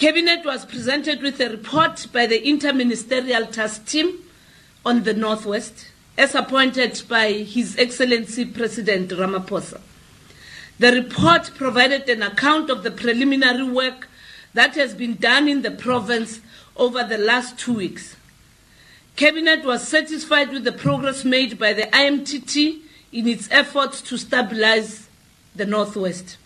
Cabinet was presented with a report by the Interministerial Task Team on the Northwest, as appointed by His Excellency President Ramaphosa. The report provided an account of the preliminary work that has been done in the province over the last two weeks. Cabinet was satisfied with the progress made by the IMTT in its efforts to stabilize the Northwest.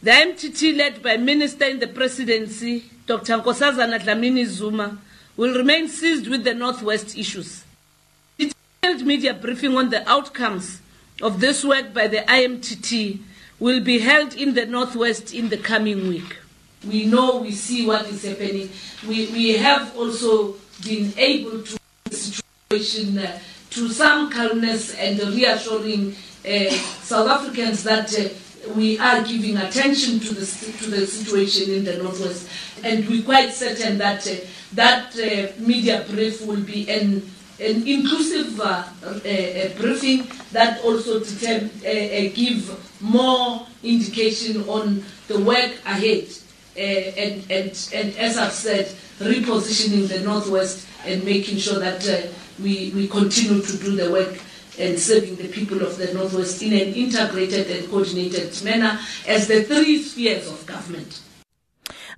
The IMTT, led by Minister in the Presidency, Dr. Nkosazana Dlamini Zuma, will remain seized with the Northwest issues. Detailed media briefing on the outcomes of this work by the IMTT will be held in the Northwest in the coming week. We know, we see what is happening. We, we have also been able to situation uh, to some calmness and reassuring uh, South Africans that uh, we are giving attention to the, to the situation in the Northwest. And we're quite certain that uh, that uh, media brief will be an, an inclusive uh, briefing that also to give more indication on the work ahead. and, and, and as I've said, repositioning the Northwest and making sure that uh, we, we continue to do the work and serving the people of the Northwest in an integrated and coordinated manner as the three spheres of government.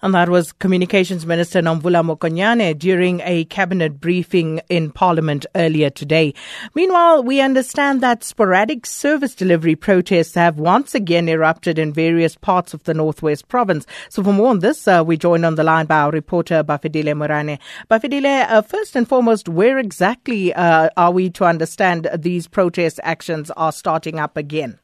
And that was Communications Minister Nomvula Mokonyane during a cabinet briefing in Parliament earlier today. Meanwhile, we understand that sporadic service delivery protests have once again erupted in various parts of the Northwest province. So for more on this, uh, we join on the line by our reporter Bafedile Morane. Bafedile, uh, first and foremost, where exactly uh, are we to understand these protest actions are starting up again?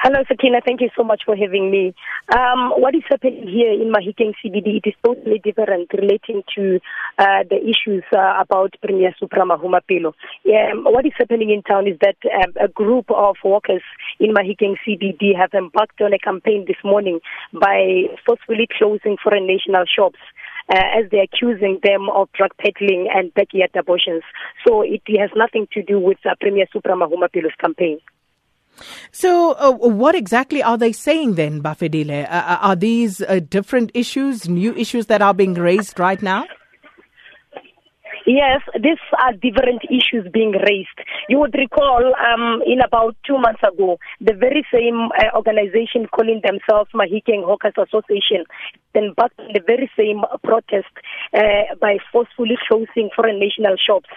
Hello, Sakina. Thank you so much for having me. Um, what is happening here in Mahikeng CBD, it is totally different relating to uh, the issues uh, about Premier Supra Mahumapelo. Um, what is happening in town is that um, a group of workers in Mahikeng CBD have embarked on a campaign this morning by forcefully closing foreign national shops. Uh, as they're accusing them of drug peddling and backyard abortions. So it has nothing to do with uh, Premier Supra Mahumapelo's campaign. So, uh, what exactly are they saying then, Bafedile? Uh, uh, are these uh, different issues, new issues that are being raised right now? Yes, these are different issues being raised. You would recall um, in about two months ago, the very same uh, organization calling themselves Mahikeng Hawkers Association embarked on the very same protest uh, by forcefully closing foreign national shops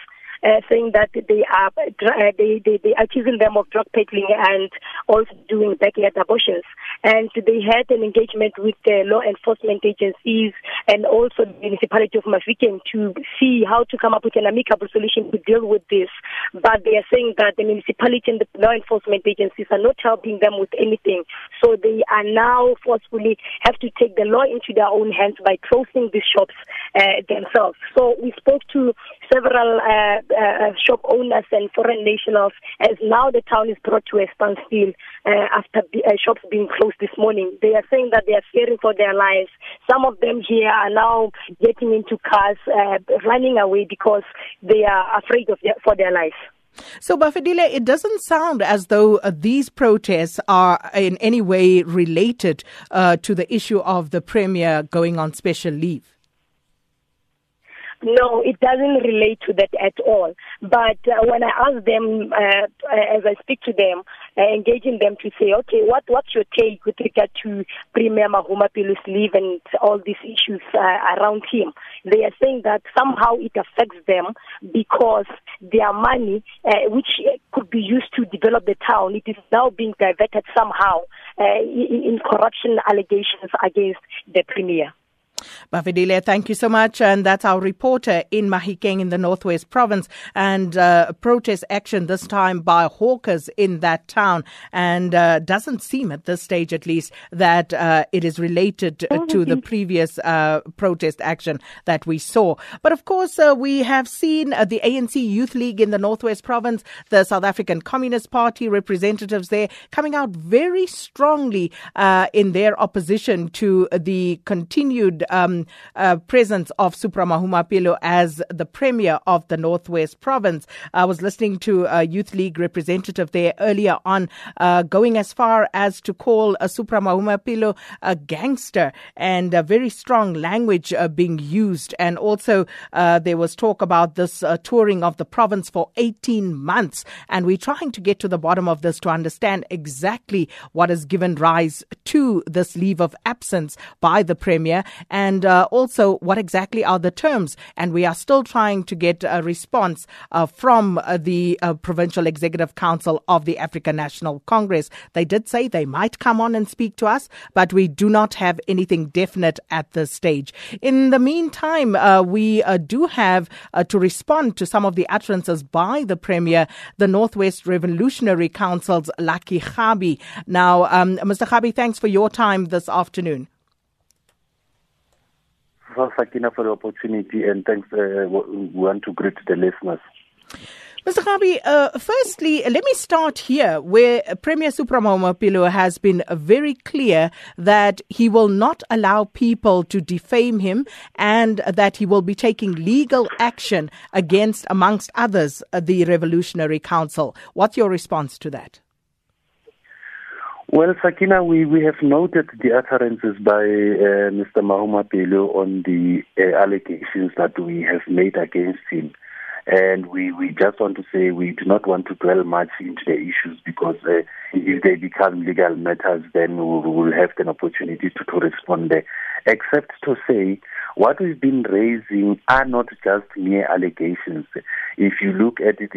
uh, saying that they are uh, they, they they accusing them of drug peddling and also doing backyard abortions. And they had an engagement with the law enforcement agencies and also the municipality of Mafikeng to see how to come up with an amicable solution to deal with this. But they are saying that the municipality and the law enforcement agencies are not helping them with anything. So they are now forcefully have to take the law into their own hands by closing these shops uh, themselves. So we spoke to several uh, uh, shop owners and foreign nationals as now the town is brought to a standstill uh, after uh, shops being closed this morning. They are saying that they are fearing for their lives. Some of them here are now getting into cars, uh, running away because they are afraid of their, for their lives. So, Bafedile, it doesn't sound as though uh, these protests are in any way related uh, to the issue of the Premier going on special leave. No, it doesn't relate to that at all. But uh, when I ask them, uh, as I speak to them, uh, engaging them to say, okay, what what's your take with regard to Premier Mahumapelo's leave and all these issues uh, around him? They are saying that somehow it affects them because their money, uh, which could be used to develop the town, it is now being diverted somehow uh, in corruption allegations against the premier. Bafedile, thank you so much. And that's our reporter in Mahikeng in the Northwest Province. And uh, protest action this time by hawkers in that town. And uh, doesn't seem at this stage, at least, that uh, it is related to the previous uh, protest action that we saw. But of course, uh, we have seen uh, the ANC Youth League in the Northwest Province, the South African Communist Party representatives there coming out very strongly in their opposition to the continued um, uh, presence of Supra Mahumapelo as the Premier of the Northwest Province. I was listening to a Youth League representative there earlier on, uh, going as far as to call uh, Supra Mahumapelo a gangster and a very strong language uh, being used. And also, uh, there was talk about this uh, touring of the province for 18 months. And we're trying to get to the bottom of this to understand exactly what has given rise to this leave of absence by the Premier and uh, also what exactly are the terms. And we are still trying to get a response uh, from uh, the uh, Provincial Executive Council of the African National Congress. They did say they might come on and speak to us, but we do not have anything definite at this stage. In the meantime, uh, we uh, do have to respond to some of the utterances by the Premier, the Northwest Revolutionary Council's Lucky Kgabi. Now, um, Mr. Kgabi, thanks for your time this afternoon. Well, Sakina, for the opportunity, and thanks. Uh, we want to greet the listeners. Mr. Kgabi, uh, firstly, let me start here where Premier Supra Mahumapelo has been very clear that he will not allow people to defame him and that he will be taking legal action against, amongst others, the Revolutionary Council. What's your response to that? Well, Sakina, we, we have noted the utterances by uh, Mr. Mahumapelo on the uh, allegations that we have made against him. And we, we just want to say we do not want to dwell much into the issues because uh, if they become legal matters, then we will have an opportunity to, to respond there. Except to say, what we've been raising are not just mere allegations. If you look at the,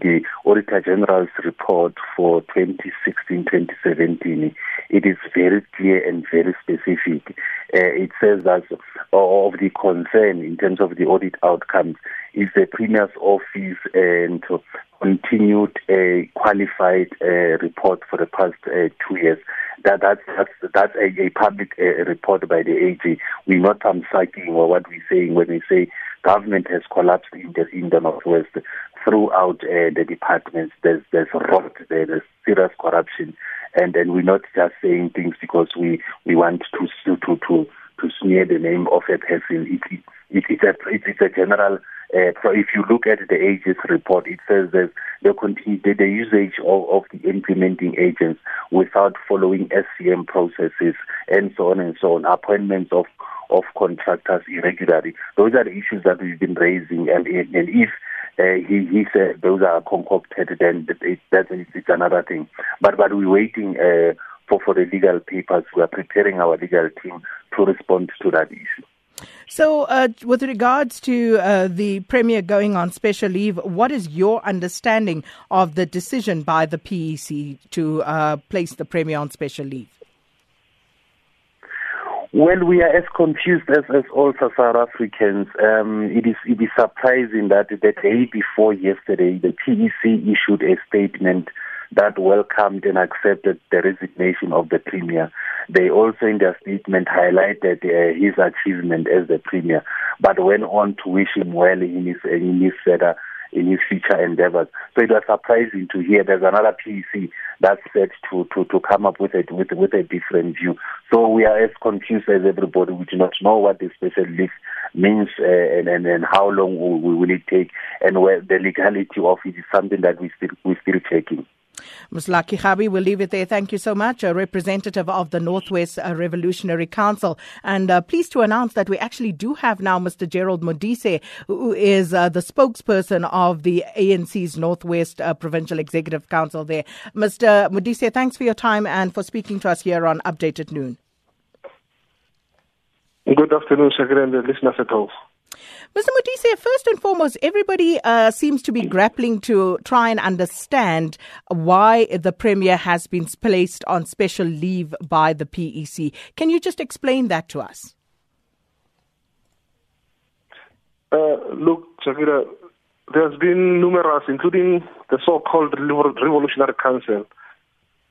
the Auditor General's report for 2016-2017, it is very clear and very specific. Uh, it says that of the concern in terms of the audit outcomes is the Premier's office and continued a qualified uh, report for the past uh, two years. That that's that's that's a, a public uh, report by the AG. We're not um, or what we're saying when we say government has collapsed in the in the northwest throughout uh, the departments. There's there's rot there, there's serious corruption, and then we're not just saying things because we we want to to to to smear the name of a person. It, it, it, it's a it's a general. Uh, so if you look at the AG's report, it says that the, the, the usage of, of the implementing agents without following SCM processes and so on and so on, appointments of of contractors irregularly. Those are the issues that we've been raising, and, and if uh, he he said those are concocted, then it, that it's another thing. But but we're waiting uh, for for the legal papers. We are preparing our legal team to respond to that issue. So, uh, with regards to uh, the Premier going on special leave, what is your understanding of the decision by the PEC to uh, place the Premier on special leave? Well, we are as confused as, as all South Africans. Um, it is it is surprising that the day before yesterday, the PEC issued a statement that welcomed and accepted the resignation of the premier. They also, in their statement, highlighted uh, his achievement as the premier, but went on to wish him well in his in his further in his future endeavors. So it was surprising to hear there's another PEC that's set to, to, to come up with a, with, with a different view. So we are as confused as everybody. We do not know what the special list means uh, and, and, and how long will, will it take and where the legality of it is something that we still, we're still checking. Ms. Kgabi, we'll leave it there. Thank you so much, a representative of the Northwest uh, Revolutionary Council. And uh, pleased to announce that we actually do have now Mr. Gerald Modise, who is uh, the spokesperson of the ANC's Northwest uh, Provincial Executive Council there. Mr. Modise, thanks for your time and for speaking to us here on Updated Noon. Good afternoon, Secretary and listeners at home. Mr. Modise, first and foremost, everybody uh, seems to be grappling to try and understand why the Premier has been placed on special leave by the PEC. Can you just explain that to us? Uh, look, Shakira, there's been numerous, including the so-called Revolutionary Council,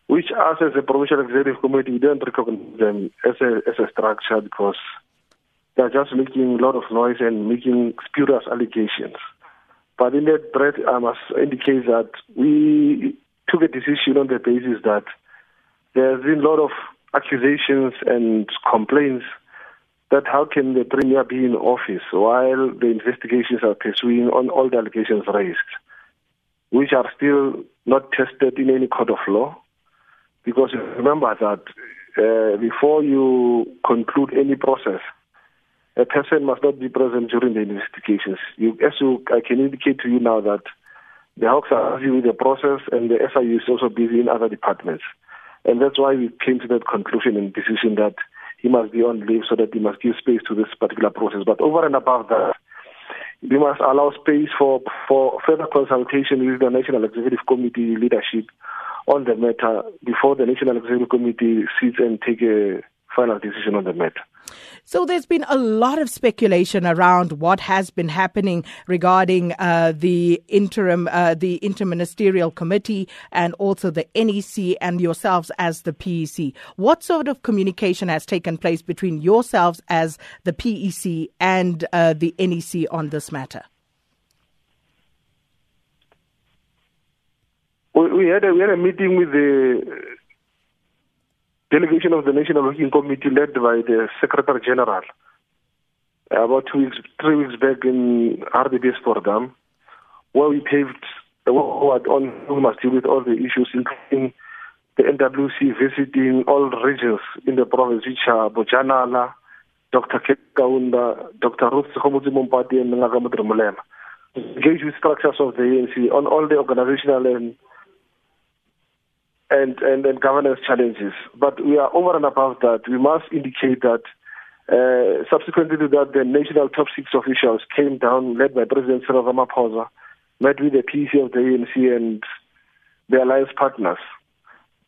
which us as a provincial executive committee we don't recognize them as a, as a structure because they're just making a lot of noise and making spurious allegations. But in that breath, I must indicate that we took a decision on the basis that there's been a lot of accusations and complaints that how can the Premier be in office while the investigations are pursuing on all the allegations raised, which are still not tested in any court of law? Because remember that uh, before you conclude any process, a person must not be present during the investigations. You, as you, I can indicate to you now that the Hawks are busy with the process and the SIU is also busy in other departments. And that's why we came to that conclusion and decision that he must be on leave so that he must give space to this particular process. But over and above that, we must allow space for, for further consultation with the National Executive Committee leadership on the matter before the National Executive Committee sits and take a final decision on the matter. So there's been a lot of speculation around what has been happening regarding uh, the interim, uh, the interministerial committee, and also the NEC and yourselves as the PEC. What sort of communication has taken place between yourselves as the PEC and uh, the NEC on this matter? We had a, we had a meeting with the delegation of the National Working Committee led by the Secretary General about two weeks, three weeks back in Hartbeespoort where we paved the road on we must deal with all the issues, including the NWC visiting all regions in the province, which are Bojanala, Dr. Kaunda, Dr. Ruth Segomotsi Mompati, and Molema. Engage with structures of the ANC on all the organizational and and, and, and governance challenges. But we are over and above that. We must indicate that uh, subsequently to that, the national top six officials came down, led by President Cyril Ramaphosa, met with the PEC of the ANC and the alliance partners.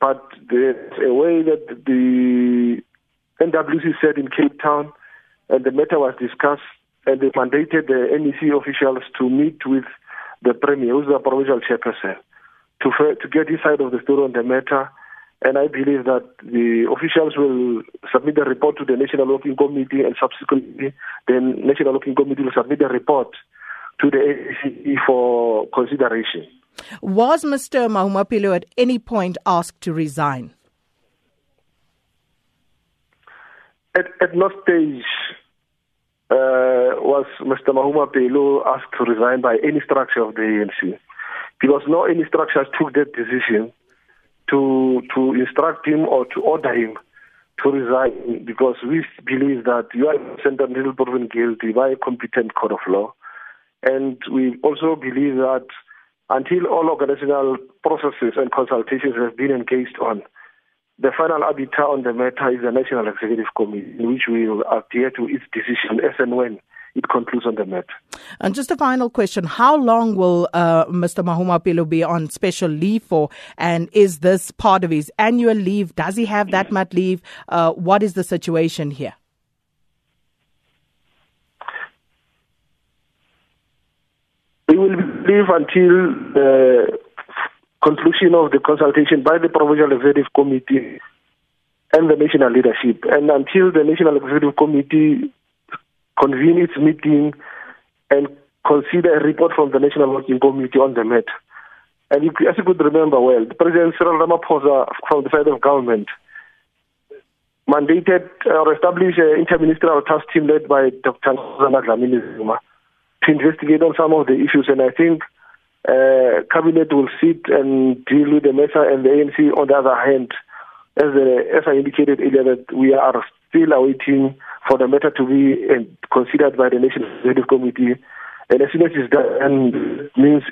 But there's a way that the NWC said in Cape Town, and the matter was discussed, and they mandated the NEC officials to meet with the Premier, who's the provincial chairperson to to get his side of the story on the matter. And I believe that the officials will submit the report to the National Working Committee, and subsequently, the National Working Committee will submit the report to the ACE for consideration. Was Mr. Mahumapelo at any point asked to resign? At, at no stage uh, was Mr. Mahumapelo asked to resign by any structure of the ANC because no any structures took that decision to to instruct him or to order him to resign because we believe that you are innocent until proven guilty by a competent court of law. And we also believe that until all organizational processes and consultations have been engaged on, the final arbiter on the matter is the National Executive Committee, which we will adhere to its decision as and when it concludes on the matter. And just a final question How long will uh, Mr. Mahumapelo be on special leave for? And is this part of his annual leave? Does he have that much leave? Uh, what is the situation here? He will leave until the conclusion of the consultation by the Provincial Executive Committee and the national leadership. And until the National Executive Committee convene its meeting and consider a report from the National Working Committee on the matter. And as you could remember well, President Cyril Ramaphosa from the side of government mandated or established an interministerial task team led by Dr. Dlamini Zuma to investigate on some of the issues. And I think uh, cabinet will sit and deal with the matter, and the ANC, on the other hand, as, uh, as I indicated earlier, that we are still awaiting for the matter to be uh, considered by the National Executive Committee. And as soon as it's done, means